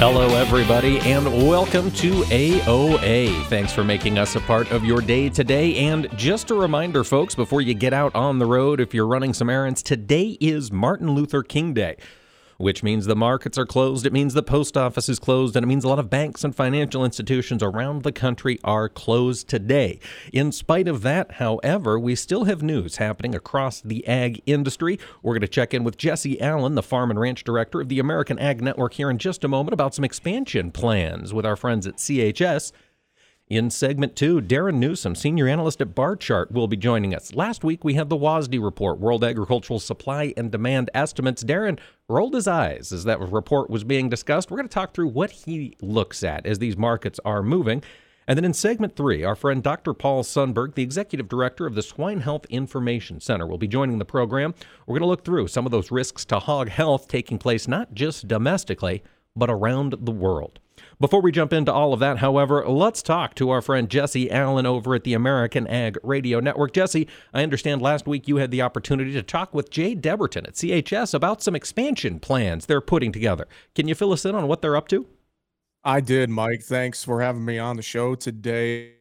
Hello, everybody, and welcome to AOA. Thanks for making us a part of your day today. And just a reminder, folks, before you get out on the road, if you're running some errands, today is Martin Luther King Day which means the markets are closed. It means the post office is closed, and it means a lot of banks and financial institutions around the country are closed today. In spite of that, however, we still have news happening across the ag industry. We're going to check in with Jesse Allen, the Farm and Ranch Director of the American Ag Network, here in just a moment about some expansion plans with our friends at CHS. In segment two, Darren Newsom, senior analyst at Barchart, will be joining us. Last week we had the WASDE report, World Agricultural Supply and Demand Estimates. Darren rolled his eyes as that report was being discussed. We're going to talk through what he looks at as these markets are moving. And then in segment three, our friend Dr. Paul Sundberg, the executive director of the Swine Health Information Center, will be joining the program. We're going to look through some of those risks to hog health taking place not just domestically, but around the world. Before we jump into all of that, however, let's talk to our friend Jesse Allen over at the American Ag Radio Network. Jesse, I understand last week you had the opportunity to talk with Jay Debertin at CHS about some expansion plans they're putting together. Can you fill us in on what they're up to? I did, Mike. Thanks for having me on the show today.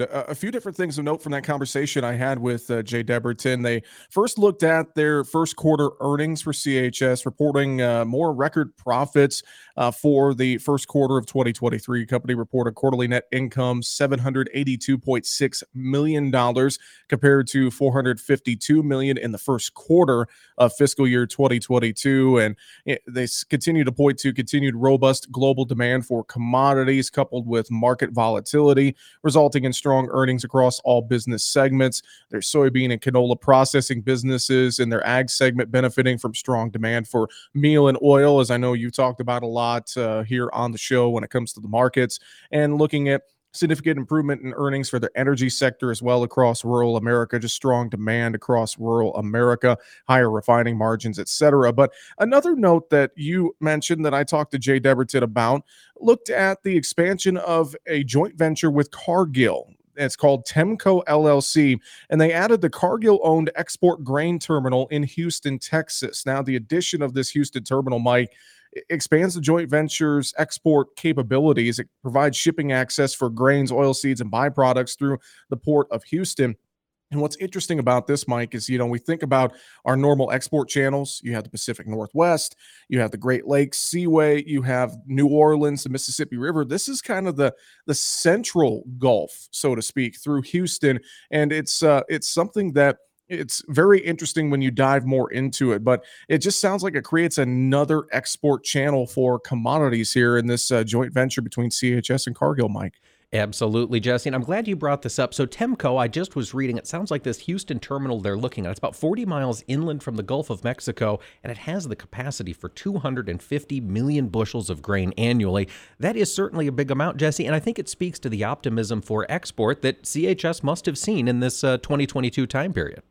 A, few different things of note from that conversation I had with uh, Jay Debertin. They first looked at their first quarter earnings for CHS, reporting uh, more record profits uh, for the first quarter of 2023. Company reported quarterly net income $782.6 million compared to 452 million in the first quarter of fiscal year 2022. And it, they continue to point to continued robust global demand for commodities coupled with market volatility, resulting in strong earnings across all business segments. Their soybean and canola processing businesses and their ag segment benefiting from strong demand for meal and oil, as I know you talked about a lot uh, here on the show when it comes to the markets, and looking at significant improvement in earnings for the energy sector as well across rural America, just strong demand across rural America, higher refining margins, etc. But another note that you mentioned that I talked to Jay Debertin about looked at the expansion of a joint venture with Cargill. It's called Temco LLC, and they added the Cargill owned export grain terminal in Houston, Texas. Now, the addition of this Houston terminal, Mike, expands the joint venture's export capabilities. It provides shipping access for grains, oilseeds, and byproducts through the port of Houston. And what's interesting about this, Mike, is you know we think about our normal export channels. You have the Pacific Northwest, you have the Great Lakes Seaway, you have New Orleans, the Mississippi River. This is kind of the the central Gulf, so to speak, through Houston, and it's uh, it's something that it's very interesting when you dive more into it, but it just sounds like it creates another export channel for commodities here in this uh, joint venture between CHS and Cargill, Mike. Absolutely, Jesse. And I'm glad you brought this up. So, Temco, I just was reading, it sounds like this Houston terminal they're looking at. It's about 40 miles inland from the Gulf of Mexico, and it has the capacity for 250 million bushels of grain annually. That is certainly a big amount, Jesse. And I think it speaks to the optimism for export that CHS must have seen in this uh, 2022 time period.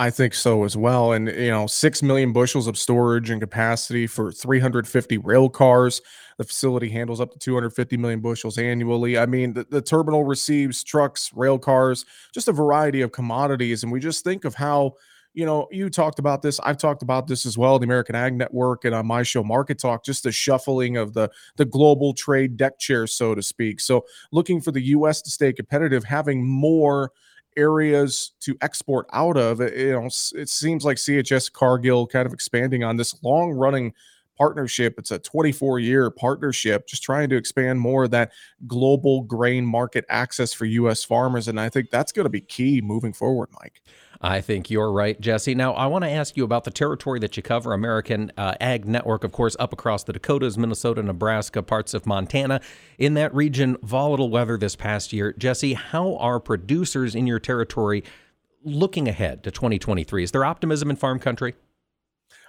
I think so as well. And, you know, 6 million bushels of storage and capacity for 350 rail cars. The facility handles up to 250 million bushels annually. I mean, the, the terminal receives trucks, rail cars, just a variety of commodities. And we just think of how, you know, you talked about this. I've talked about this as well. The American Ag Network and on my show, Market Talk, just the shuffling of the the global trade deck chair, so to speak. So, looking for the U.S. to stay competitive, having more areas to export out of. It, you know, it seems like CHS Cargill kind of expanding on this long running partnership. It's a 24 year partnership, just trying to expand more of that global grain market access for U.S. farmers. And I think that's going to be key moving forward, Mike. I think you're right, Jesse. Now, I want to ask you about the territory that you cover, American uh, Ag Network, of course, up across the Dakotas, Minnesota, Nebraska, parts of Montana. In that region, volatile weather this past year. Jesse, how are producers in your territory looking ahead to 2023? Is there optimism in farm country?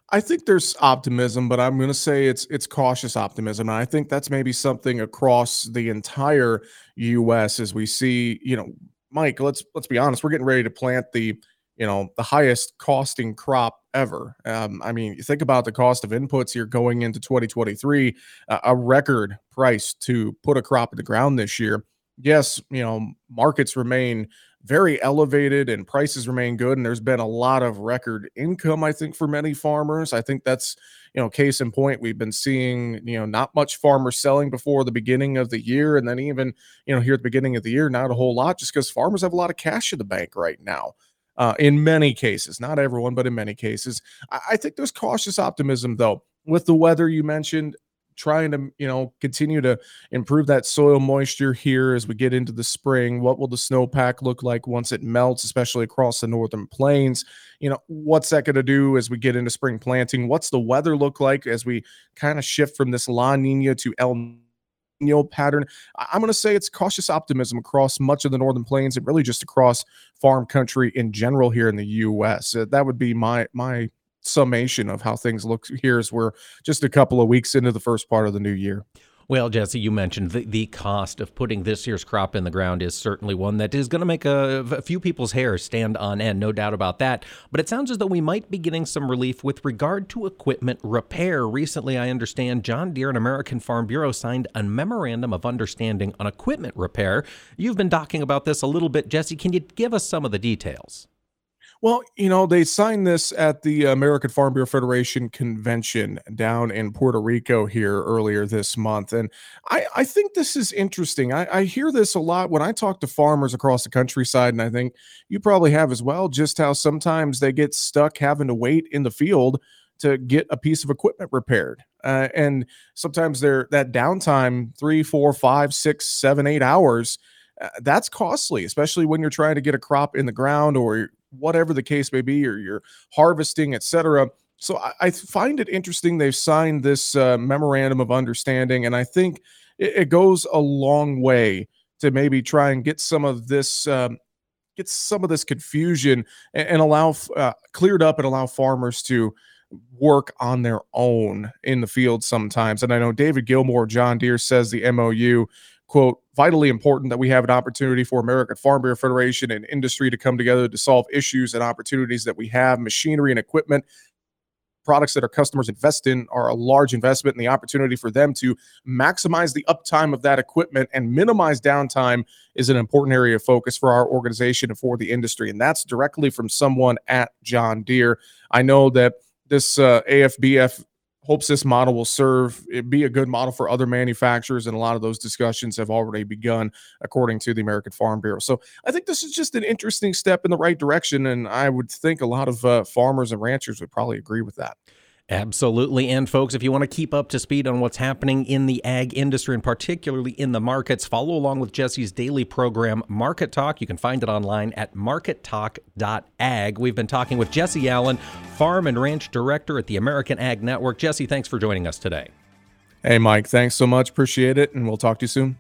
I think there's optimism, but I'm going to say it's it's cautious optimism. And I think that's maybe something across the entire U.S. as we see, you know, Mike. Let's let's be honest. We're getting ready to plant the, you know, the highest costing crop ever. Um, I mean, you think about the cost of inputs here going into 2023, uh, a record price to put a crop in the ground this year. Yes, you know, markets remain very elevated and prices remain good and there's been a lot of record income i think for many farmers i think that's you know case in point we've been seeing you know not much farmers selling before the beginning of the year and then even you know here at the beginning of the year not a whole lot just because farmers have a lot of cash in the bank right now uh, in many cases not everyone but in many cases. I, I think there's cautious optimism though with the weather you mentioned trying to you know continue to improve that soil moisture here as we get into the spring. What will the snowpack look like once it melts especially across the northern plains? You know what's that going to do as we get into spring planting? What's the weather look like as we kind of shift from this la nina to el Pattern. I'm going to say it's cautious optimism across much of the northern plains and really just across farm country in general here in the U.S. Uh, that would be my my summation of how things look here as we're just a couple of weeks into the first part of the new year. Well, Jesse, you mentioned the, the cost of putting this year's crop in the ground is certainly one that is going to make a, a, few people's hair stand on end, no doubt about that. But it sounds as though we might be getting some relief with regard to equipment repair. Recently, I understand John Deere and American Farm Bureau signed a memorandum of understanding on equipment repair. You've been talking about this a little bit, Jesse. Can you give us some of the details? Well, you know, they signed this at the American Farm Bureau Federation convention down in Puerto Rico here earlier this month. And I, I think this is interesting. I, I hear this a lot when I talk to farmers across the countryside, and I think you probably have as well, just how sometimes they get stuck having to wait in the field to get a piece of equipment repaired. Uh, and sometimes they're that downtime three, four, five, six, seven, eight hours. Uh, that's costly, especially when you're trying to get a crop in the ground or whatever the case may be, or you're harvesting, etc. So I, I, find it interesting they've signed this uh, memorandum of understanding, and I think it, it, goes a long way to maybe try and get some of this. Um, get some of this confusion and, and allow uh, cleared up and allow farmers to work on their own in the field sometimes. And I know David Gilmore, John Deere says the MOU quote, vitally important that we have an opportunity for American Farm Bureau Federation and industry to come together to solve issues and opportunities that we have. Machinery and equipment, products that our customers invest in are a large investment, and the opportunity for them to maximize the uptime of that equipment and minimize downtime is an important area of focus for our organization and for the industry. And that's directly from someone at John Deere. I know that this uh, AFBF hopes this model will serve it be a good model for other manufacturers and a lot of those discussions have already begun according to the american farm bureau. So i think this is just an interesting step in the right direction and i would think a lot of uh, farmers and ranchers would probably agree with that Absolutely. And folks, if you want to keep up to speed on what's happening in the ag industry and particularly in the markets, follow along with Jesse's daily program, Market Talk. You can find it online at markettalk.ag. We've been talking with Jesse Allen, Farm and Ranch Director at the American Ag Network. Jesse, thanks for joining us today. Hey, Mike. Thanks so much. Appreciate it. And we'll talk to you soon.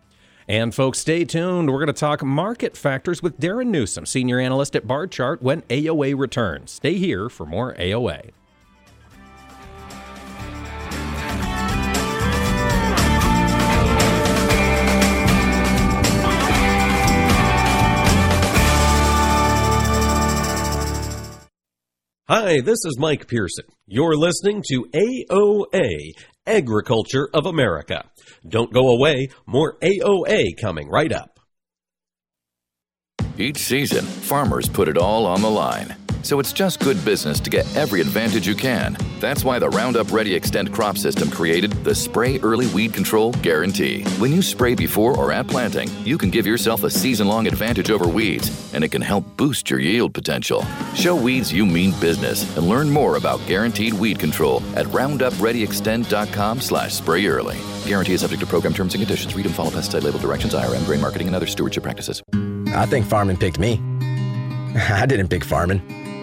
And folks, stay tuned. We're going to talk market factors with Darren Newsom, senior analyst at Barchart, when AOA returns. Stay here for more AOA. Hi, this is Mike Pearson. You're listening to AOA, Agriculture of America. Don't go away, more AOA coming right up. Each season, farmers put it all on the line so it's just good business to get every advantage you can. That's why the Roundup Ready Xtend crop system created the Spray Early Weed Control Guarantee. When you spray before or at planting, you can give yourself a season long advantage over weeds, and it can help boost your yield potential. Show weeds you mean business and learn more about guaranteed weed control at roundupreadyxtend.com slash spray early. Guarantee is subject to program terms and conditions. Read and follow pesticide label directions, IRM, grain marketing, and other stewardship practices. I think farming picked me. I didn't pick farming.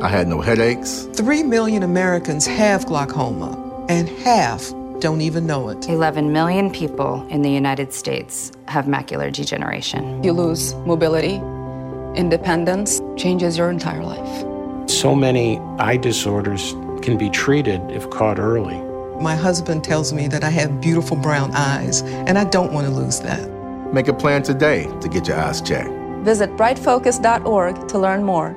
I had no headaches. Three million Americans have glaucoma, and half don't even know it. 11 million people in the United States have macular degeneration. You lose mobility, independence, changes your entire life. So many eye disorders can be treated if caught early. My husband tells me that I have beautiful brown eyes, and I don't want to lose that. Make a plan today to get your eyes checked. Visit brightfocus.org to learn more.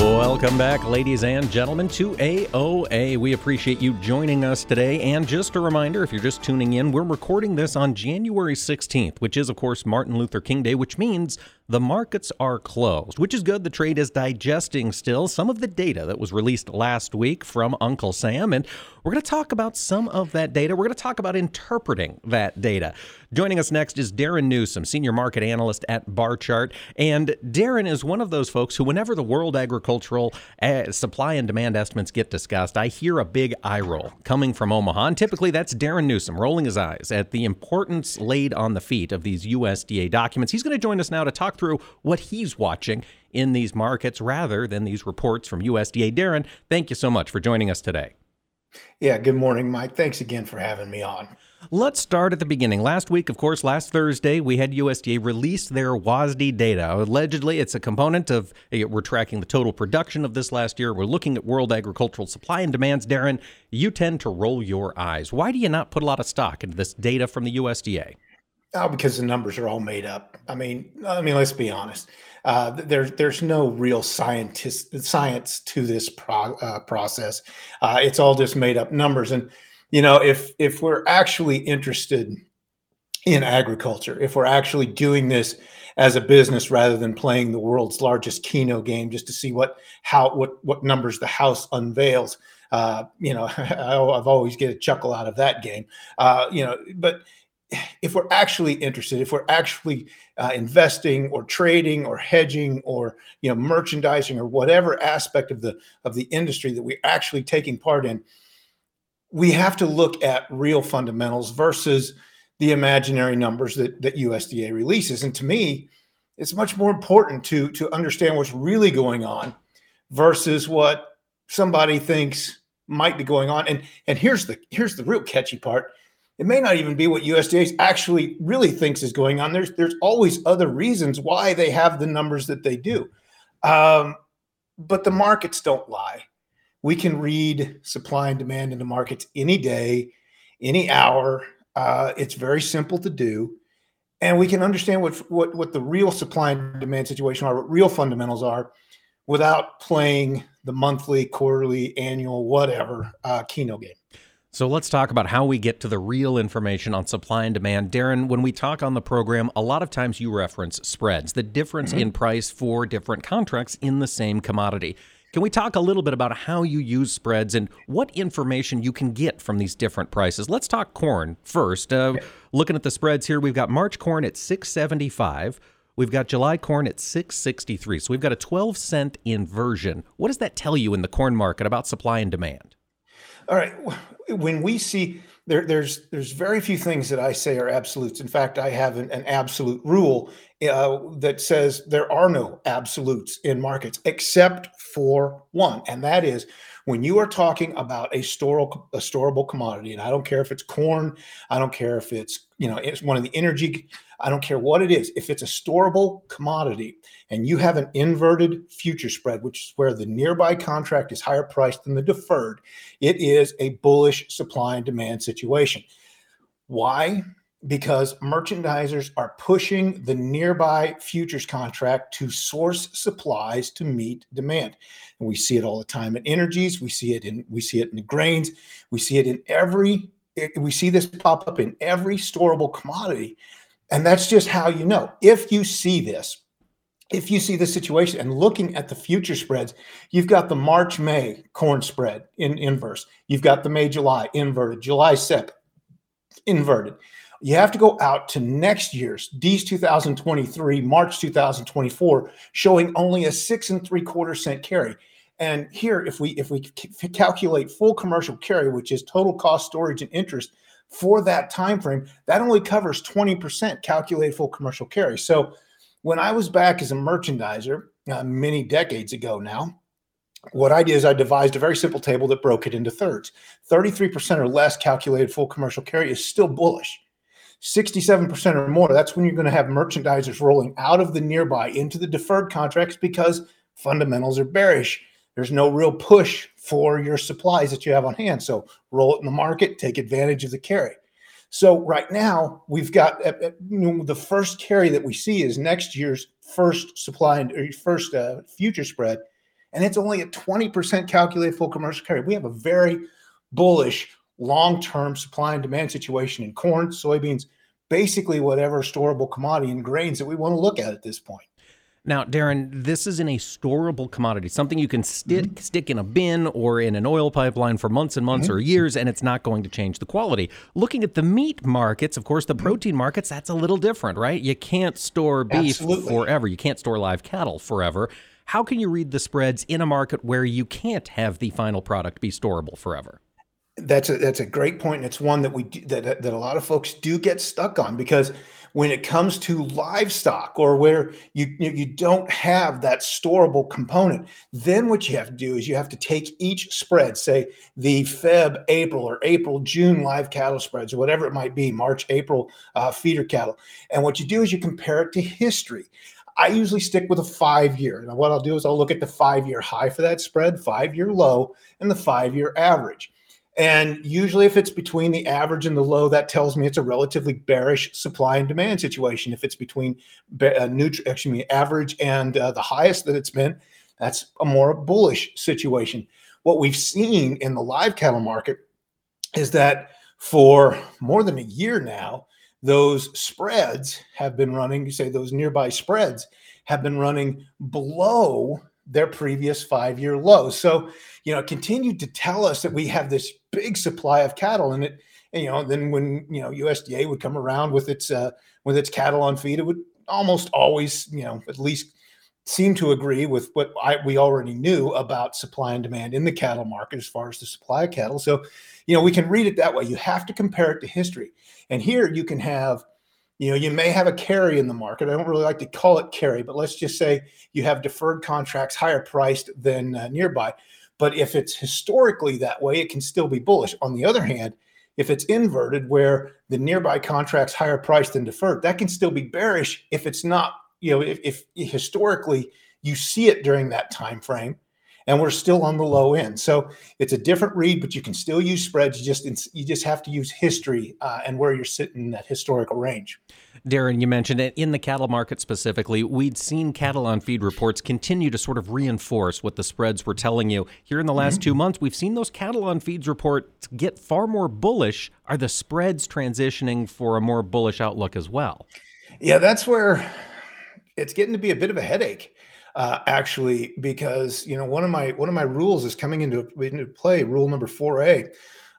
Welcome back, ladies and gentlemen, to AOA. We appreciate you joining us today. And just a reminder if you're just tuning in, we're recording this on January 16th, which is, of course, Martin Luther King Day, which means the markets are closed, which is good. The trade is digesting still some of the data that was released last week from Uncle Sam. And we're going to talk about some of that data. We're going to talk about interpreting that data. Joining us next is Darren Newsom, Senior Market Analyst at Barchart. And Darren is one of those folks who, whenever the world agricultural uh, supply and demand estimates get discussed, I hear a big eye roll coming from Omaha. And typically that's Darren Newsom rolling his eyes at the importance laid on the feet of these USDA documents. He's going to join us now to talk through what he's watching in these markets rather than these reports from USDA. Darren, thank you so much for joining us today. Yeah, good morning, Mike. Thanks again for having me on. Let's start at the beginning. Last week, of course, last Thursday, we had USDA release their WASDE data. Allegedly, it's a component of eh, we're tracking the total production of this last year. We're looking at world agricultural supply and demands. Darren, you tend to roll your eyes. Why do you not put a lot of stock into this data from the USDA? Oh, because the numbers are all made up. I mean, I mean, let's be honest. Uh, there's there's no real scientist science to this pro, uh, process. Uh, it's all just made up numbers. And you know, if if we're actually interested in agriculture, if we're actually doing this as a business rather than playing the world's largest Keno game just to see what how what what numbers the house unveils, uh, you know, I've always get a chuckle out of that game. Uh, you know, but if we're actually interested, if we're actually uh, investing or trading or hedging or you know merchandising or whatever aspect of the of the industry that we're actually taking part in, we have to look at real fundamentals versus the imaginary numbers that that USDA releases. And to me, it's much more important to to understand what's really going on versus what somebody thinks might be going on. And and here's the here's the real catchy part it may not even be what USDA actually really thinks is going on. There's there's always other reasons why they have the numbers that they do, um, but the markets don't lie. We can read supply and demand in the markets any day, any hour. Uh, it's very simple to do, and we can understand what what what the real supply and demand situation are, what real fundamentals are, without playing the monthly, quarterly, annual, whatever uh, game. So let's talk about how we get to the real information on supply and demand. Darren, when we talk on the program, a lot of times you reference spreads, the difference mm-hmm. in price for different contracts in the same commodity. Can we talk a little bit about how you use spreads and what information you can get from these different prices? Let's talk corn first. Uh, looking at the spreads here, we've got March corn at 675. We've got July corn at 663. So we've got a 12 cent inversion. What does that tell you in the corn market about supply and demand? All right. When we see there, there's there's very few things that I say are absolutes. In fact, I have an, an absolute rule uh, that says there are no absolutes in markets except for one, and that is when you are talking about a storable a storable commodity. And I don't care if it's corn, I don't care if it's you know it's one of the energy I don't care what it is. If it's a storable commodity and you have an inverted future spread, which is where the nearby contract is higher priced than the deferred, it is a bullish supply and demand situation. Why? Because merchandisers are pushing the nearby futures contract to source supplies to meet demand. And we see it all the time in energies, we see it in we see it in the grains, we see it in every we see this pop up in every storable commodity and that's just how you know. If you see this, if you see the situation and looking at the future spreads, you've got the March May corn spread in inverse. You've got the May July inverted, July SEP inverted. You have to go out to next year's D's 2023, March 2024, showing only a six and three quarter cent carry. And here, if we if we calculate full commercial carry, which is total cost, storage, and interest, for that time frame, that only covers 20% calculated full commercial carry. So when I was back as a merchandiser uh, many decades ago now, what I did is I devised a very simple table that broke it into thirds. 33% or less calculated full commercial carry is still bullish. 67% or more, that's when you're going to have merchandisers rolling out of the nearby into the deferred contracts because fundamentals are bearish. There's no real push for your supplies that you have on hand. So roll it in the market, take advantage of the carry. So right now we've got uh, uh the first carry that we see is next year's first supply and first uh, future spread, and it's only a 20% calculated full commercial carry. We have a very bullish long-term supply and demand situation in corn, soybeans, basically whatever storable commodity and grains that we want to look at at this point. Now, Darren, this is in a storable commodity, something you can stick mm-hmm. stick in a bin or in an oil pipeline for months and months mm-hmm. or years, and it's not going to change the quality. Looking at the meat markets, of course, the mm-hmm. protein markets, that's a little different, right? You can't store beef Absolutely. forever. You can't store live cattle forever. How can you read the spreads in a market where you can't have the final product be storable forever? That's a that's a great point, and it's one that we do, that that a lot of folks do get stuck on because when it comes to livestock or where you you don't have that storable component then what you have to do is you have to take each spread say the feb april or april june live cattle spreads or whatever it might be march april uh, feeder cattle and what you do is you compare it to history I usually stick with a five year. And what I'll do is I'll look at the five year high for that spread, five year low, and the five year average. And usually, if it's between the average and the low, that tells me it's a relatively bearish supply and demand situation. If it's between uh, neutral, excuse me, average and uh, the highest that it's been, that's a more bullish situation. What we've seen in the live cattle market is that for more than a year now, those spreads have been running, you say those nearby spreads have been running below their previous five year low. So, you know, continued to tell us that we have this big supply of cattle and it, and, you know, then when, you know, USDA would come around with its, uh, with its cattle on feed, it would almost always, you know, at least seem to agree with what I, we already knew about supply and demand in the cattle market as far as the supply of cattle. So, you know, we can read it that way. You have to compare it to history. And here you can have you know, you may have a carry in the market. I don't really like to call it carry, but let's just say you have deferred contracts higher priced than uh, nearby. But if it's historically that way, it can still be bullish. On the other hand, if it's inverted where the nearby contracts higher priced than deferred, that can still be bearish if it's not, you know, if, if historically you see it during that time frame and we're still on the low end. So it's a different read, but you can still use spreads. You just you just have to use history uh, and where you're sitting in that historical range. Darren, you mentioned it in the cattle market specifically. We'd seen cattle on feed reports continue to sort of reinforce what the spreads were telling you. Here in the last mm-hmm. two months, we've seen those cattle on feeds reports get far more bullish. Are the spreads transitioning for a more bullish outlook as well? Yeah, that's where it's getting to be a bit of a headache uh, actually, because you know one of my one of my rules is coming into into play. Rule number four A: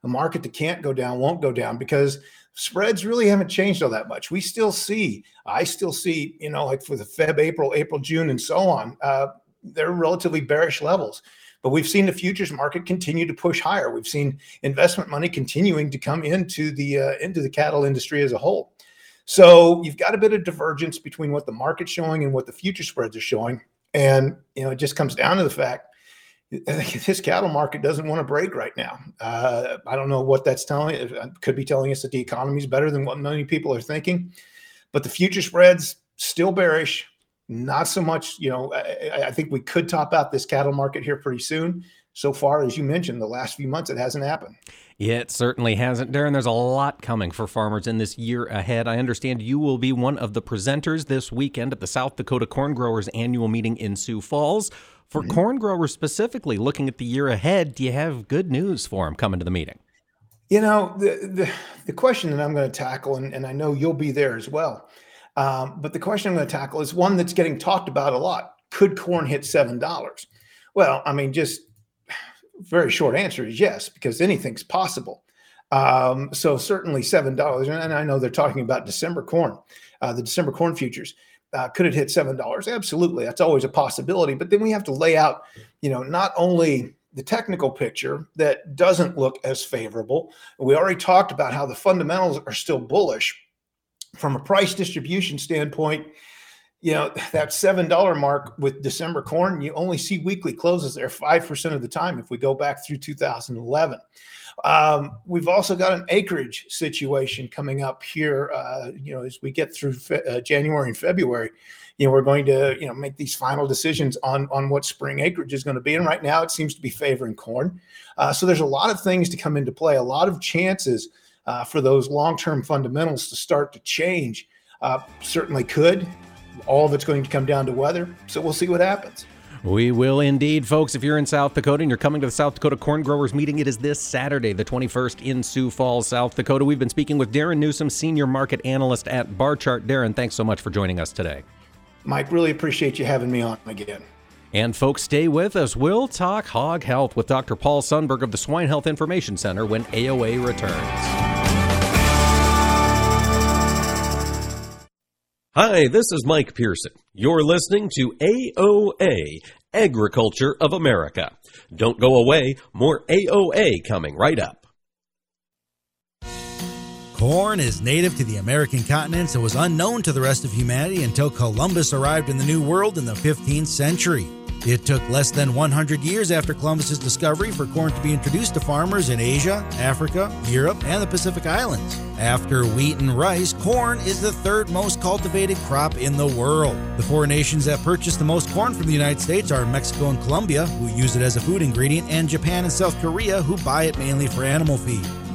a market that can't go down won't go down because spreads really haven't changed all that much. We still see, I still see, you know, like for the Feb, April, April, June, and so on, uh, they're relatively bearish levels. But we've seen the futures market continue to push higher. We've seen investment money continuing to come into the uh, into the cattle industry as a whole. So you've got a bit of divergence between what the market's showing and what the future spreads are showing. And you know, it just comes down to the fact this cattle market doesn't want to break right now. Uh, I don't know what that's telling. It could be telling us that the economy is better than what many people are thinking, but the future spreads still bearish. Not so much. You know, I, I think we could top out this cattle market here pretty soon. So far, as you mentioned, the last few months, it hasn't happened. It certainly hasn't. Darren, there's a lot coming for farmers in this year ahead. I understand you will be one of the presenters this weekend at the South Dakota Corn Growers annual meeting in Sioux Falls. For mm-hmm. corn growers specifically, looking at the year ahead, do you have good news for them coming to the meeting? You know, the the, the question that I'm going to tackle, and, and I know you'll be there as well, um, but the question I'm going to tackle is one that's getting talked about a lot. Could corn hit $7? Well, I mean, just very short answer is yes, because anything's possible. Um, so certainly seven dollars, and I know they're talking about December corn, uh, the December corn futures. Uh, could it hit seven dollars? Absolutely, that's always a possibility. But then we have to lay out, you know, not only the technical picture that doesn't look as favorable. We already talked about how the fundamentals are still bullish from a price distribution standpoint you know that seven dollar mark with December corn, you only see weekly closes there five percent of the time. If we go back through 2011, um, we've also got an acreage situation coming up here. Uh, you know, as we get through fe- uh, January and February, you know, we're going to you know make these final decisions on on what spring acreage is going to be. And right now, it seems to be favoring corn. Uh, so there's a lot of things to come into play. A lot of chances uh, for those long term fundamentals to start to change. Uh, certainly could all of it's going to come down to weather. So we'll see what happens. We will indeed, folks. If you're in South Dakota and you're coming to the South Dakota Corn Growers meeting, it is this Saturday, the 21st, in Sioux Falls, South Dakota. We've been speaking with Darren Newsom, Senior Market Analyst at Barchart. Darren, thanks so much for joining us today. Mike, really appreciate you having me on again. And folks, stay with us. We'll talk hog health with Dr. Paul Sundberg of the Swine Health Information Center when AOA returns. Hi, this is Mike Pearson. You're listening to AOA, Agriculture of America. Don't go away, more AOA coming right up. Corn is native to the American continent and was unknown to the rest of humanity until Columbus arrived in the New World in the 15th century. It took less than 100 years after Columbus's discovery for corn to be introduced to farmers in Asia, Africa, Europe, and the Pacific Islands. After wheat and rice, corn is the third most cultivated crop in the world. The four nations that purchase the most corn from the United States are Mexico and Colombia, who use it as a food ingredient, and Japan and South Korea, who buy it mainly for animal feed.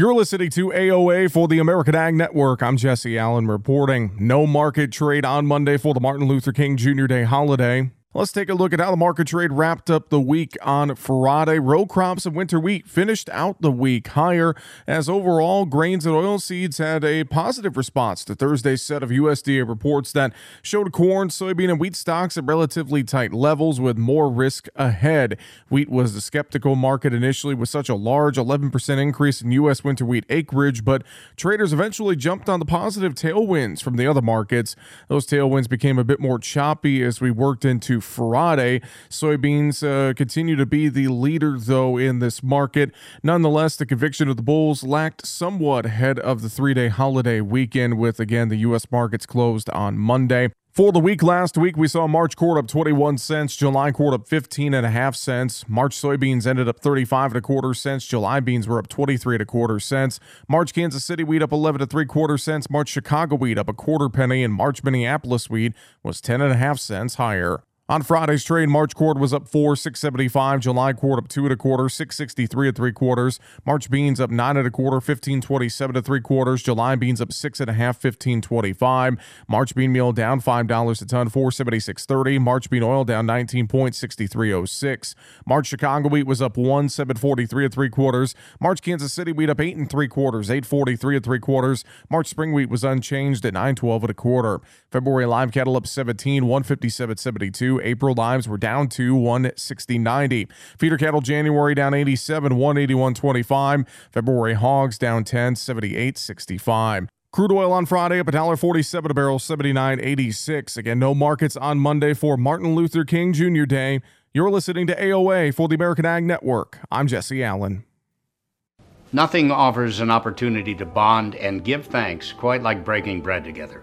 You're listening to AOA for the American Ag Network. I'm Jesse Allen reporting. No market trade on Monday for the Martin Luther King Jr. Day holiday. Let's take a look at how the market trade wrapped up the week on Friday. Row crops and winter wheat finished out the week higher as overall grains and oilseeds had a positive response to Thursday's set of USDA reports that showed corn, soybean, and wheat stocks at relatively tight levels with more risk ahead. Wheat was the skeptical market initially with such a large 11% increase in U.S. winter wheat acreage, but traders eventually jumped on the positive tailwinds from the other markets. Those tailwinds became a bit more choppy as we worked into Friday. Soybeans uh, continue to be the leader, though, in this market. Nonetheless, the conviction of the bulls lacked somewhat ahead of the three day holiday weekend, with again the U.S. markets closed on Monday. For the week last week, we saw March corn up 21 cents, July corn up 15 and a half cents. March soybeans ended up 35 and a quarter cents. July beans were up 23 and a quarter cents. March Kansas City wheat up 11 to three quarter cents. March Chicago wheat up a quarter penny, and March Minneapolis wheat was 10 and a half cents higher. On Friday's trade, March corn was up four, 675. July corn up two and a quarter, 663 at three quarters. March beans up nine and a quarter, 1527 to three quarters. July beans up six and a half fifteen twenty five. March bean meal down five dollars a ton, 476.30. March bean oil down nineteen point sixty three zero six. March Chicago wheat was up one, 743 at three quarters. March Kansas City wheat up eight and three quarters, 843 at three quarters. March spring wheat was unchanged at 912 and a quarter. February live cattle up 17, April lives were down to 160.90. Feeder cattle January down 87, 181.25. February hogs down 10, 78.65. Crude oil on Friday up $1.47 a barrel, 79.86. Again, no markets on Monday for Martin Luther King Jr. Day. You're listening to AOA for the American Ag Network. I'm Jesse Allen. Nothing offers an opportunity to bond and give thanks quite like breaking bread together.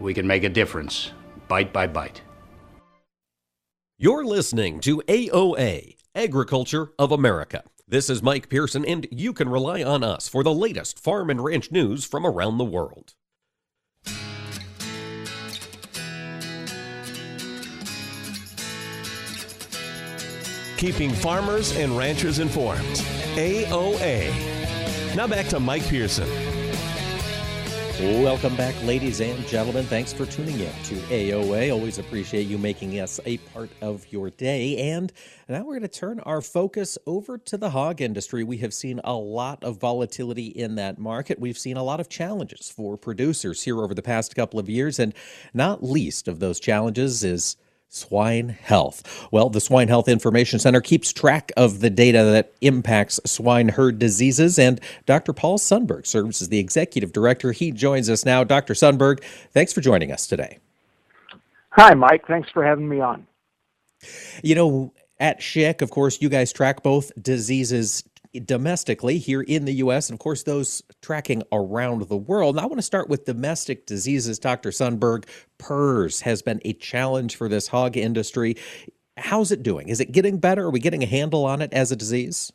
we can make a difference, bite by bite. You're listening to AOA, Agriculture of America. This is Mike Pearson, and you can rely on us for the latest farm and ranch news from around the world. Keeping farmers and ranchers informed. AOA. Now back to Mike Pearson. Welcome back, ladies and gentlemen. Thanks for tuning in to AOA. Always appreciate you making us a part of your day. And now we're going to turn our focus over to the hog industry. We have seen a lot of volatility in that market. We've seen a lot of challenges for producers here over the past couple of years. And not least of those challenges is swine health. Well, the Swine Health Information Center keeps track of the data that impacts swine herd diseases, and Dr. Paul Sundberg serves as the executive director. He joins us now. Dr. Sundberg, thanks for joining us today. Hi, Mike. Thanks for having me on. You know, at SHIC, of course, you guys track both diseases domestically here in the US, and of course, those tracking around the world. I want to start with domestic diseases. Dr. Sundberg, PRRS has been a challenge for this hog industry. How's it doing? Is it getting better? Are we getting a handle on it as a disease?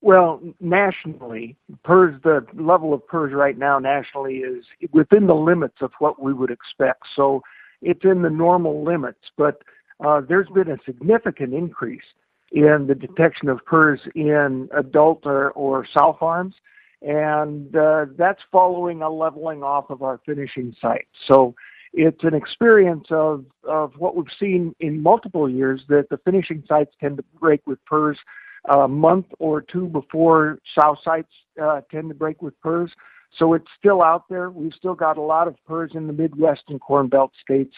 Well, nationally, PRRS, the level of PRRS right now nationally is within the limits of what we would expect. So it's in the normal limits, but uh, there's been a significant increase in the detection of PRRS in adult or, or sow farms, and uh, that's following a leveling off of our finishing sites. So it's an experience of, of what we've seen in multiple years that the finishing sites tend to break with PRRS a month or two before sow sites uh, tend to break with PRRS. So it's still out there. We've still got a lot of PRRS in the Midwest and Corn Belt states,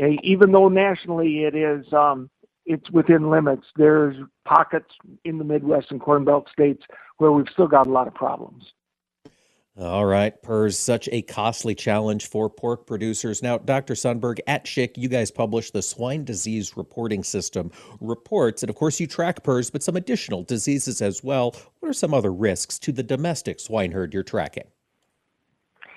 uh, even though nationally it is um, it's within limits. There's pockets in the Midwest and Corn Belt states where we've still got a lot of problems. All right, PRRS, such a costly challenge for pork producers. Now, Dr. Sundberg, at SHIC, you guys publish the Swine Disease Reporting System reports, and of course, you track PRRS, but some additional diseases as well. What are some other risks to the domestic swine herd you're tracking?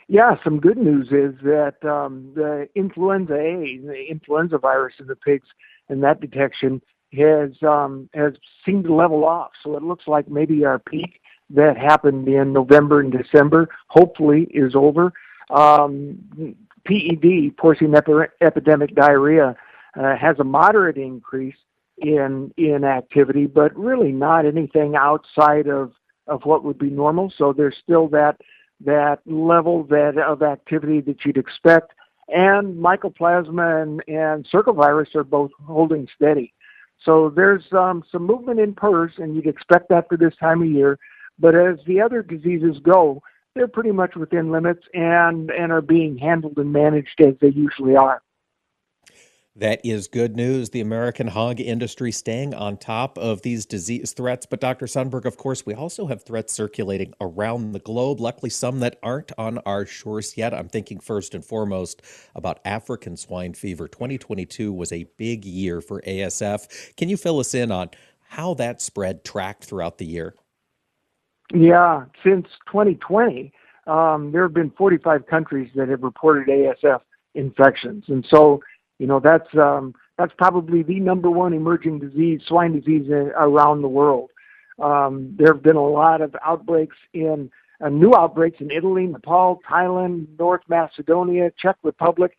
Yeah, some good news is that um, the influenza A, the influenza virus in the pigs, and that detection has um, has seemed to level off. So it looks like maybe our peak that happened in November and December hopefully is over. Um, PED, porcine epi- epidemic diarrhea, uh, has a moderate increase in in activity, but really not anything outside of of what would be normal. So there's still that that level that of activity that you'd expect. And mycoplasma and, and circovirus are both holding steady. So there's um, some movement in PRRS, and you'd expect that for this time of year. But as the other diseases go, they're pretty much within limits and, and are being handled and managed as they usually are. That is good news. The American hog industry staying on top of these disease threats. But, Dr. Sundberg, of course, we also have threats circulating around the globe, luckily, some that aren't on our shores yet. I'm thinking first and foremost about African swine fever. 2022 was a big year for ASF. Can you fill us in on how that spread tracked throughout the year? Yeah, since 2020, um, there have been 45 countries that have reported ASF infections. And so you know, that's um, that's probably the number one emerging disease, swine disease, around the world. Um, there have been a lot of outbreaks in uh, new outbreaks in Italy, Nepal, Thailand, North Macedonia, Czech Republic,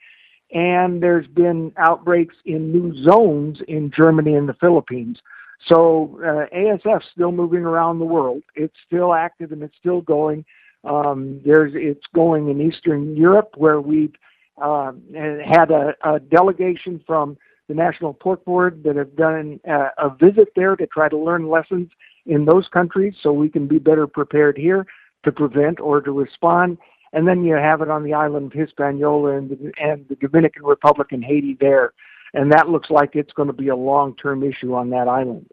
and there's been outbreaks in new zones in Germany and the Philippines. So uh, ASF still moving around the world. It's still active and it's still going. Um, there's it's going in Eastern Europe where we've uh, and had a, a, delegation from the National Pork Board that have done a, a, visit there to try to learn lessons in those countries so we can be better prepared here to prevent or to respond. And then you have it on the island of Hispaniola and the, and the Dominican Republic and Haiti there. And that looks like it's going to be a long term issue on that island.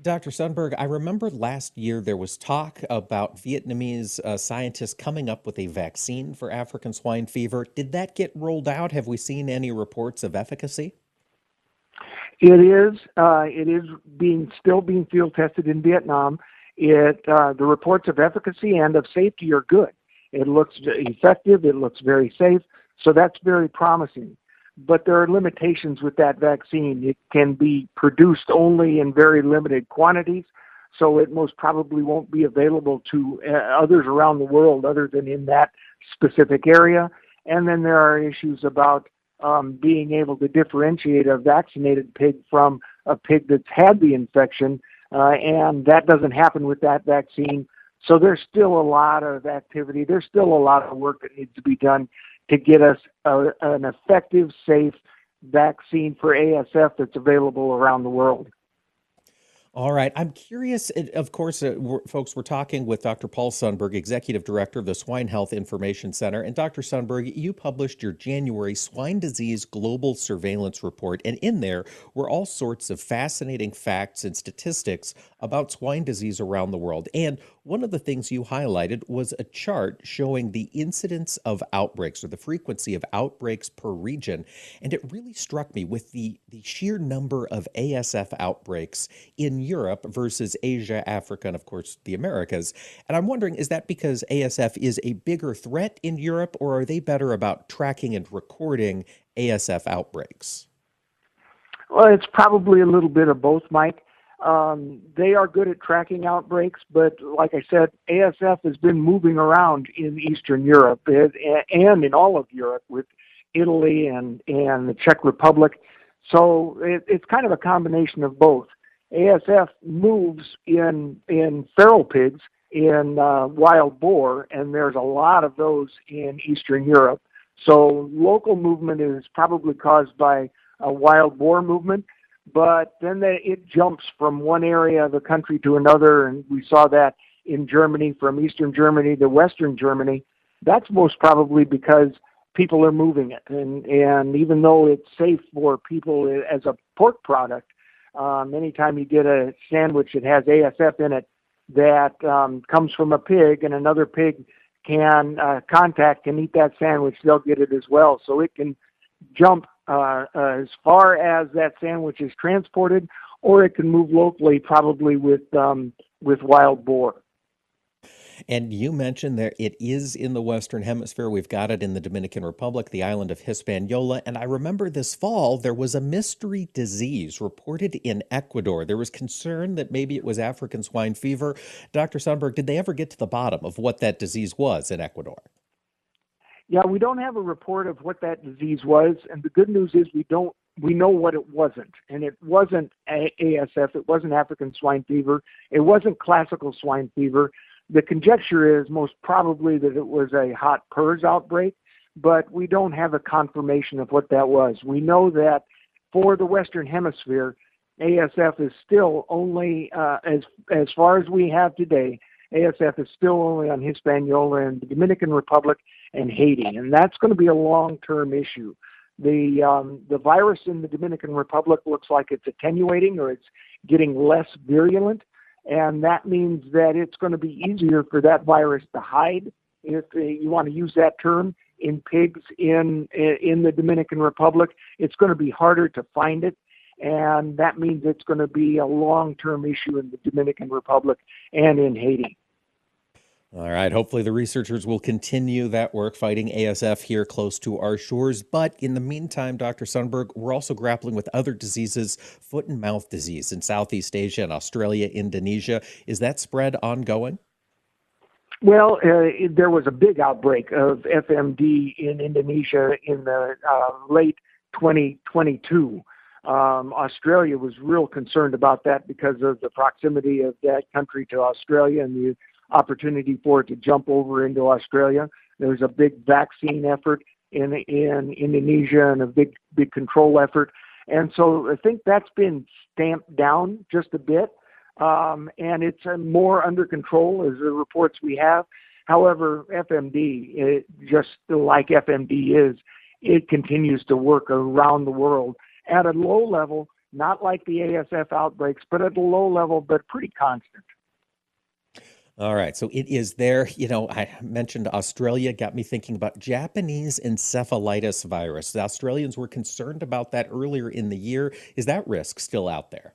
Dr. Sundberg, I remember last year there was talk about Vietnamese uh, scientists coming up with a vaccine for African swine fever. Did that get rolled out? Have we seen any reports of efficacy? It is. Uh, it is being still being field tested in Vietnam. It uh, the reports of efficacy and of safety are good. It looks effective. It looks very safe. So that's very promising but there are limitations with that vaccine. It can be produced only in very limited quantities, so it most probably won't be available to uh, others around the world other than in that specific area. And then there are issues about um, being able to differentiate a vaccinated pig from a pig that's had the infection, uh, and that doesn't happen with that vaccine. So there's still a lot of activity. There's still a lot of work that needs to be done to get us a, an effective, safe vaccine for ASF that's available around the world. All right. I'm curious. Of course, uh, we're, folks, we're talking with Dr. Paul Sundberg, Executive Director of the Swine Health Information Center. And Dr. Sundberg, you published your January Swine Disease Global Surveillance Report. And in there were all sorts of fascinating facts and statistics about swine disease around the world. And one of the things you highlighted was a chart showing the incidence of outbreaks or the frequency of outbreaks per region. And it really struck me with the, the sheer number of ASF outbreaks in Europe versus Asia, Africa, and of course the Americas. And I'm wondering is that because ASF is a bigger threat in Europe, or are they better about tracking and recording ASF outbreaks? Well, it's probably a little bit of both, Mike. Um, they are good at tracking outbreaks, but like I said, ASF has been moving around in Eastern Europe and in all of Europe with Italy and, and the Czech Republic. So it, it's kind of a combination of both. ASF moves in in feral pigs, in uh, wild boar, and there's a lot of those in Eastern Europe. So local movement is probably caused by a wild boar movement, but then they, it jumps from one area of the country to another, and we saw that in Germany, from eastern Germany to western Germany. That's most probably because people are moving it, and and even though it's safe for people as a pork product, um, anytime you get a sandwich that has ASF in it that um, comes from a pig, and another pig can uh, contact and eat that sandwich, they'll get it as well. So it can jump uh, as far as that sandwich is transported, or it can move locally, probably with um, with wild boar. And you mentioned that it is in the Western Hemisphere. We've got it in the Dominican Republic, the island of Hispaniola. And I remember this fall, there was a mystery disease reported in Ecuador. There was concern that maybe it was African swine fever. Dr. Sundberg, did they ever get to the bottom of what that disease was in Ecuador? Yeah, we don't have a report of what that disease was. And the good news is we don't we know what it wasn't. And it wasn't ASF, it wasn't African swine fever, it wasn't classical swine fever. The conjecture is most probably that it was a hot PRRS outbreak, but we don't have a confirmation of what that was. We know that for the Western Hemisphere, ASF is still only, uh, as, as far as we have today, ASF is still only on Hispaniola and the Dominican Republic and Haiti, and that's going to be a long-term issue. The um, the virus in the Dominican Republic looks like it's attenuating or it's getting less virulent, and that means that it's going to be easier for that virus to hide, if uh, you want to use that term, in pigs in in the Dominican Republic. It's going to be harder to find it, and that means it's going to be a long-term issue in the Dominican Republic and in Haiti. All right. Hopefully, the researchers will continue that work fighting ASF here close to our shores. But in the meantime, Dr. Sundberg, we're also grappling with other diseases, foot and mouth disease in Southeast Asia and Australia, Indonesia. Is that spread ongoing? Well, uh, there was a big outbreak of FMD in Indonesia in the uh, late 2022. Um, Australia was real concerned about that because of the proximity of that country to Australia and the opportunity for it to jump over into Australia. There's a big vaccine effort in in Indonesia and a big big control effort, and so I think that's been stamped down just a bit, um, and it's uh, more under control as the reports we have. However, FMD, it, just like FMD is, it continues to work around the world at a low level, not like the ASF outbreaks, but at a low level, but pretty constant. All right. So it is there. You know, I mentioned Australia, got me thinking about Japanese encephalitis virus. The Australians were concerned about that earlier in the year. Is that risk still out there?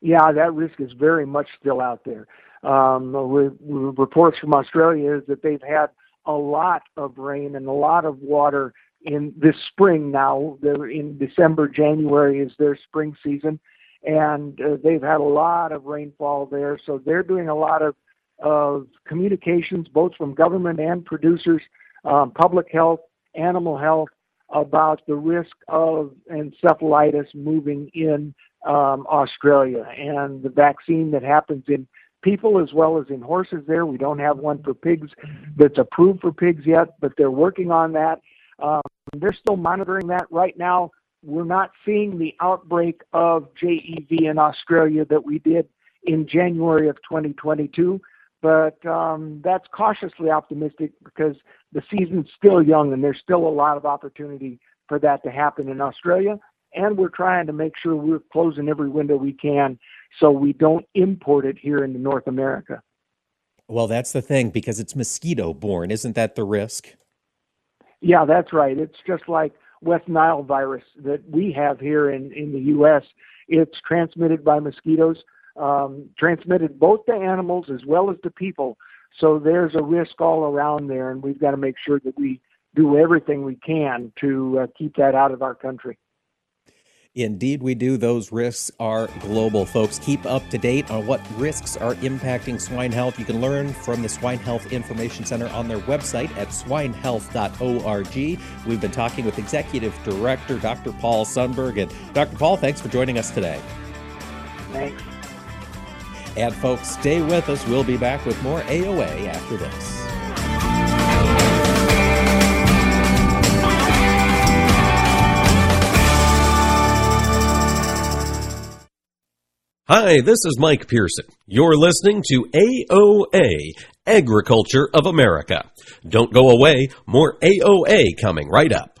Yeah, that risk is very much still out there. Um, reports from Australia is that they've had a lot of rain and a lot of water in this spring now. They're in December, January is their spring season, and uh, they've had a lot of rainfall there. So they're doing a lot of of communications, both from government and producers, um, public health, animal health, about the risk of encephalitis moving in um, Australia and the vaccine that happens in people as well as in horses there. We don't have one for pigs that's approved for pigs yet, but they're working on that. Um, they're still monitoring that right now. We're not seeing the outbreak of JEV in Australia that we did in January of 2022 but um, that's cautiously optimistic because the season's still young and there's still a lot of opportunity for that to happen in Australia. And we're trying to make sure we're closing every window we can so we don't import it here into North America. Well, that's the thing because it's mosquito borne. Isn't that the risk? Yeah, that's right. It's just like West Nile virus that we have here in, in the U.S. It's transmitted by mosquitoes um, transmitted both to animals as well as to people. So there's a risk all around there, and we've got to make sure that we do everything we can to uh, keep that out of our country. Indeed, we do. Those risks are global, folks. Keep up to date on what risks are impacting swine health. You can learn from the Swine Health Information Center on their website at swinehealth.org. We've been talking with Executive Director Dr. Paul Sundberg. And Dr. Paul, thanks for joining us today. Thanks. And folks, stay with us. We'll be back with more AOA after this. Hi, this is Mike Pearson. You're listening to AOA, Agriculture of America. Don't go away, more AOA coming right up.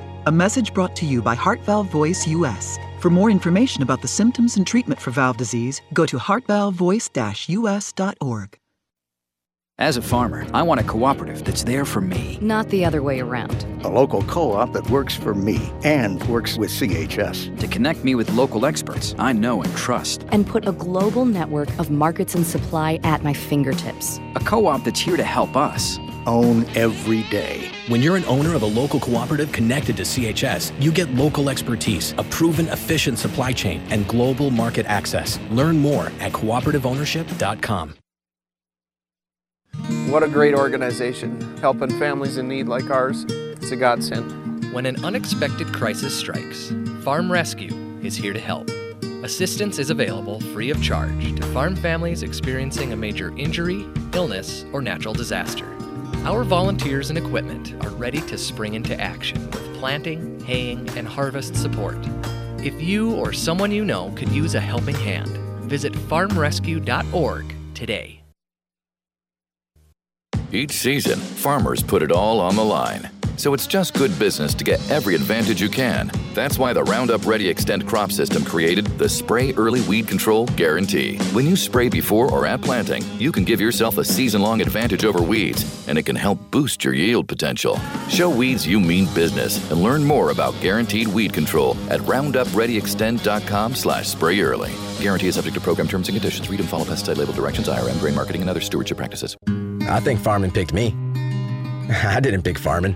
A message brought to you by Heart Valve Voice US. For more information about the symptoms and treatment for valve disease, go to heartvalvevoice-us.org. As a farmer, I want a cooperative that's there for me. Not the other way around. A local co op that works for me and works with CHS. To connect me with local experts I know and trust. And put a global network of markets and supply at my fingertips. A co op that's here to help us. Own every day. When you're an owner of a local cooperative connected to CHS, you get local expertise, a proven efficient supply chain, and global market access. Learn more at cooperativeownership.com. What a great organization. Helping families in need like ours. It's a godsend. When an unexpected crisis strikes, Farm Rescue is here to help. Assistance is available free of charge to farm families experiencing a major injury, illness, or natural disaster. Our volunteers and equipment are ready to spring into action with planting, haying, and harvest support. If you or someone you know could use a helping hand, visit farmrescue.org today. Each season, farmers put it all on the line. So it's just good business to get every advantage you can. That's why the Roundup Ready Xtend crop system created the Spray Early Weed Control Guarantee. When you spray before or at planting, you can give yourself a season long advantage over weeds, and it can help boost your yield potential. Show weeds you mean business and learn more about guaranteed weed control at roundupreadyextend.com slash spray early. Guarantee is subject to program terms and conditions. Read and follow pesticide label directions, IRM, grain marketing, and other stewardship practices. I think farming picked me. I didn't pick farming.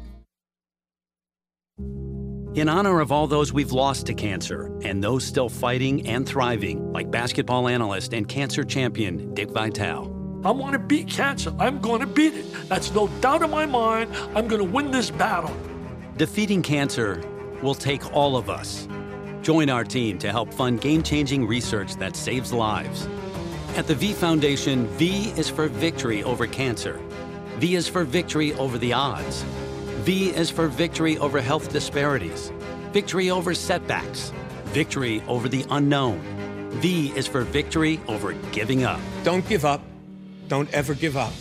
In honor of all those we've lost to cancer and those still fighting and thriving, like basketball analyst and cancer champion Dick Vitale. I want to beat cancer. I'm going to beat it. That's no doubt in my mind. I'm going to win this battle. Defeating cancer will take all of us. Join our team to help fund game changing research that saves lives. At the V Foundation, V is for victory over cancer. V is for victory over the odds. V is for victory over health disparities, victory over setbacks, victory over the unknown. V is for victory over giving up. Don't give up. Don't ever give up.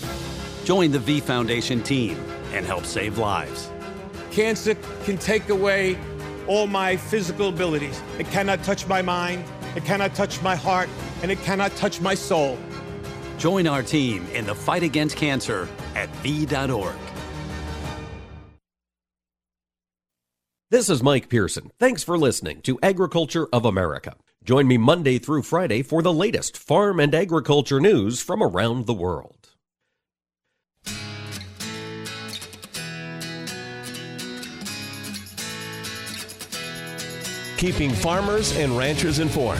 Join the V Foundation team and help save lives. Cancer can take away all my physical abilities. It cannot touch my mind, it cannot touch my heart, and it cannot touch my soul. Join our team in the fight against cancer at V.org. This is Mike Pearson. Thanks for listening to Agriculture of America. Join me Monday through Friday for the latest farm and agriculture news from around the world. Keeping farmers and ranchers informed.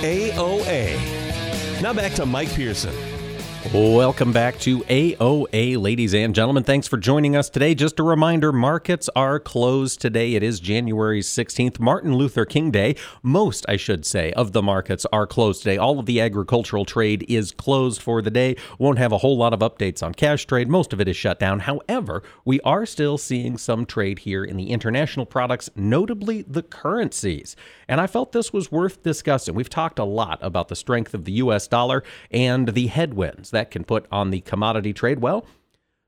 AOA. Now back to Mike Pearson. Welcome back to AOA, ladies and gentlemen. Thanks for joining us today. Just a reminder markets are closed today. It is January 16th, Martin Luther King Day. Most, I should say, of the markets are closed today. All of the agricultural trade is closed for the day. Won't have a whole lot of updates on cash trade. Most of it is shut down. However, we are still seeing some trade here in the international products, notably the currencies. And I felt this was worth discussing. We've talked a lot about the strength of the U.S. dollar and the headwinds that can put on the commodity trade. Well,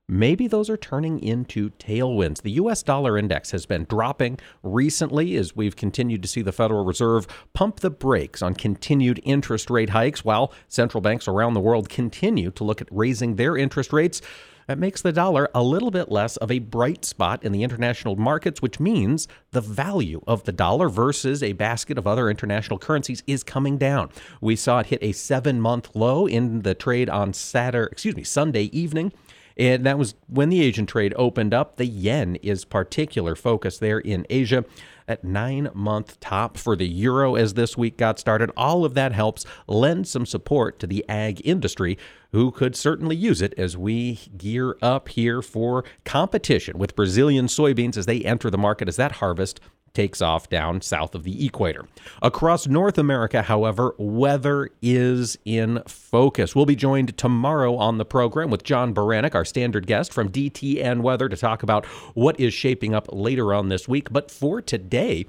maybe those are turning into tailwinds. The US dollar index has been dropping recently as we've continued to see the Federal Reserve pump the brakes on continued interest rate hikes while central banks around the world continue to look at raising their interest rates. That makes the dollar a little bit less of a bright spot in the international markets, which means the value of the dollar versus a basket of other international currencies is coming down. We saw it hit a seven month low in the trade on Saturday, excuse me, Sunday evening. And that was when the Asian trade opened up. The yen is particular focus there in Asia at nine month top for the euro as this week got started. All of that helps lend some support to the ag industry, who could certainly use it as we gear up here for competition with Brazilian soybeans as they enter the market as that harvest takes off down south of the equator. Across North America, however, weather is in focus. We'll be joined tomorrow on the program with John Baranick, our standard guest from DTN Weather, to talk about what is shaping up later on this week. But for today,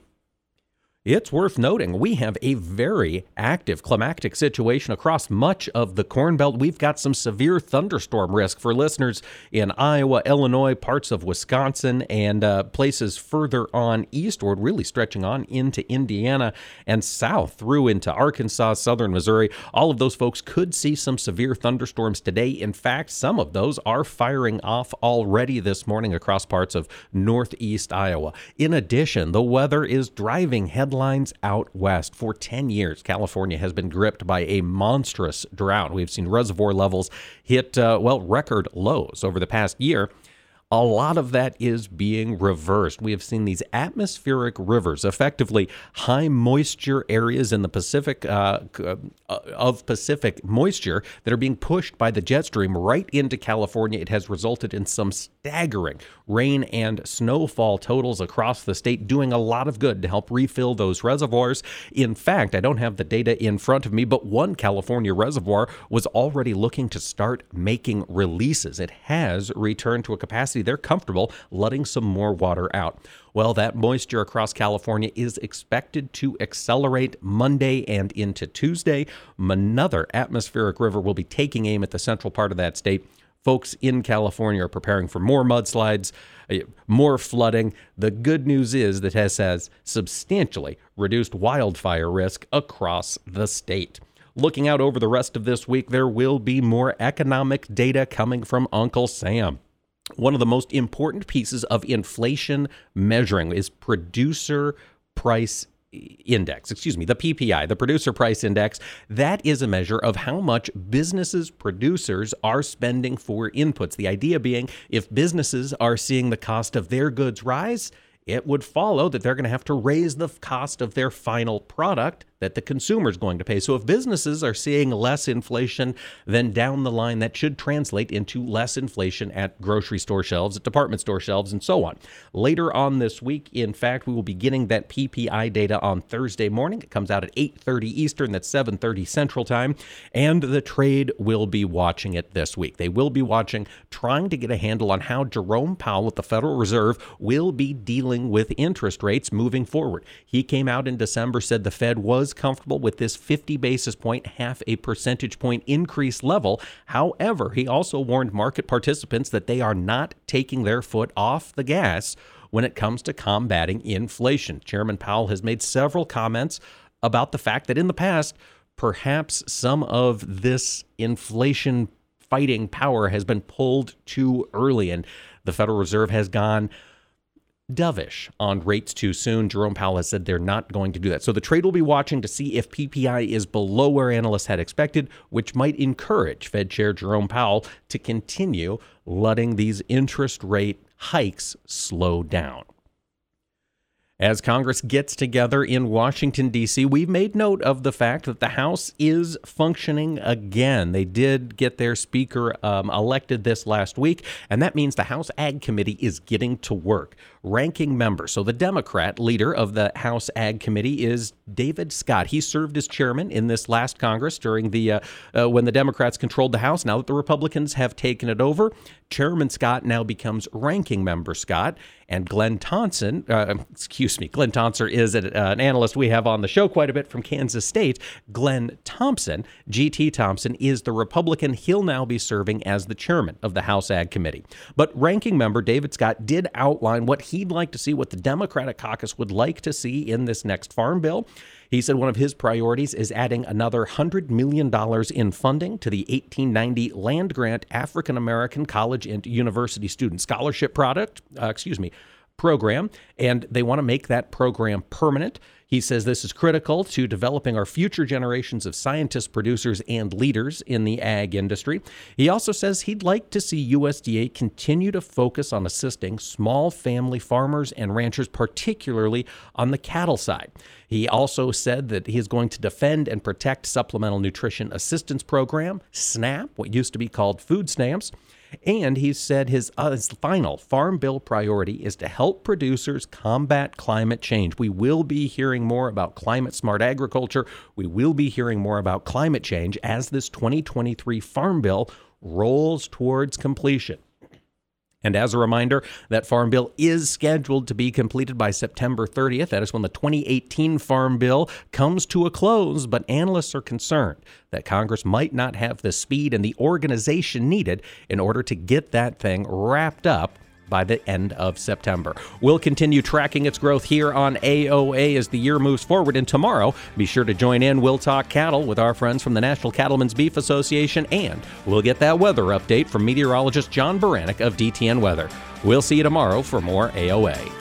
it's worth noting we have a very active climactic situation across much of the Corn Belt. We've got some severe thunderstorm risk for listeners in Iowa, Illinois, parts of Wisconsin, and uh, places further on eastward, really stretching on into Indiana and south through into Arkansas, southern Missouri. All of those folks could see some severe thunderstorms today. In fact, some of those are firing off already this morning across parts of northeast Iowa. In addition, the weather is driving headlines headlines out west. For 10 years, California has been gripped by a monstrous drought. We've seen reservoir levels hit, uh, well, record lows over the past year a lot of that is being reversed. We have seen these atmospheric rivers, effectively high moisture areas in the Pacific uh, uh, of Pacific moisture that are being pushed by the jet stream right into California. It has resulted in some staggering rain and snowfall totals across the state, doing a lot of good to help refill those reservoirs. In fact, I don't have the data in front of me, but one California reservoir was already looking to start making releases. It has returned to a capacity they're comfortable letting some more water out. Well, that moisture across California is expected to accelerate Monday and into Tuesday. Another atmospheric river will be taking aim at the central part of that state. Folks in California are preparing for more mudslides, uh, more flooding. The good news is that this has substantially reduced wildfire risk across the state. Looking out over the rest of this week, there will be more economic data coming from Uncle Sam one of the most important pieces of inflation measuring is producer price index, excuse me, the PPI, the producer price index. That is a measure of how much businesses, producers are spending for inputs. The idea being if businesses are seeing the cost of their goods rise, it would follow that they're going to have to raise the cost of their final product that the consumer is going to pay. So if businesses are seeing less inflation, then down the line that should translate into less inflation at grocery store shelves, at department store shelves, and so on. Later on this week, in fact, we will be getting that PPI data on Thursday morning. It comes out at 8:30 Eastern, that's 7:30 Central Time, and the trade will be watching it this week. They will be watching, trying to get a handle on how Jerome Powell at the Federal Reserve will be dealing with interest rates moving forward. He came out in December said the Fed was comfortable with this 50 basis point, half a percentage point increase level. However, he also warned market participants that they are not taking their foot off the gas when it comes to combating inflation. Chairman Powell has made several comments about the fact that in the past, perhaps some of this inflation fighting power has been pulled too early and the Federal Reserve has gone dovish on rates too soon. Jerome Powell has said they're not going to do that. So the trade will be watching to see if PPI is below where analysts had expected, which might encourage Fed Chair Jerome Powell to continue letting these interest rate hikes slow down. As Congress gets together in Washington, D.C., we've made note of the fact that the House is functioning again. They did get their Speaker um, elected this last week, and that means the House Ag Committee is getting to work. Ranking member, so the Democrat leader of the House Ag Committee is David Scott. He served as chairman in this last Congress during the uh, uh, when the Democrats controlled the House. Now that the Republicans have taken it over, Chairman Scott now becomes ranking member Scott. And Glenn Thompson, uh, excuse me, Glenn Thompson is an, uh, an analyst we have on the show quite a bit from Kansas State. Glenn Thompson, GT Thompson, is the Republican. He'll now be serving as the chairman of the House Ag Committee. But ranking member David Scott did outline what he'd like to see, what the Democratic caucus would like to see in this next farm bill. He said one of his priorities is adding another $100 million in funding to the 1890 land grant African American college and university student scholarship product, uh, excuse me, program, and they want to make that program permanent. He says this is critical to developing our future generations of scientists, producers, and leaders in the ag industry. He also says he'd like to see USDA continue to focus on assisting small family farmers and ranchers, particularly on the cattle side. He also said that he is going to defend and protect Supplemental Nutrition Assistance Program, SNAP, what used to be called food stamps. And he said his, uh, his final Farm Bill priority is to help producers combat climate change. We will be hearing more about climate smart agriculture. We will be hearing more about climate change as this 2023 Farm Bill rolls towards completion. And as a reminder, that Farm Bill is scheduled to be completed by September 30th. That is when the 2018 Farm Bill comes to a close, but analysts are concerned that Congress might not have the speed and the organization needed in order to get that thing wrapped up by the end of September. We'll continue tracking its growth here on AOA as the year moves forward. And tomorrow, be sure to join in. We'll talk cattle with our friends from the National Cattlemen's Beef Association, and we'll get that weather update from meteorologist John Baranick of DTN Weather. We'll see you tomorrow for more AOA.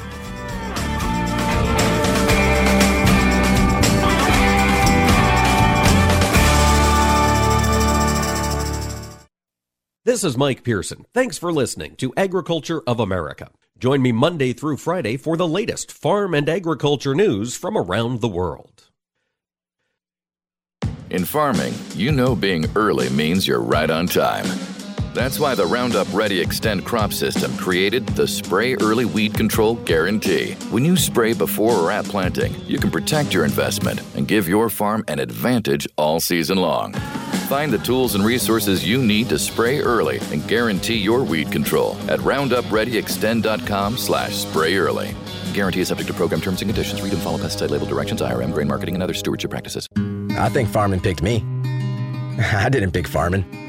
This is Mike Pearson. Thanks for listening to Agriculture of America. Join me Monday through Friday for the latest farm and agriculture news from around the world. In farming, you know being early means you're right on time. That's why the Roundup Ready Xtend crop system created the Spray Early Weed Control Guarantee. When you spray before or at planting, you can protect your investment and give your farm an advantage all season long. Find the tools and resources you need to spray early and guarantee your weed control at roundupreadyextend.com slash spray early. Guarantee is subject to program terms and conditions. Read and follow pesticide label directions, IRM, grain marketing, and other stewardship practices. I think farming picked me. I didn't pick farming.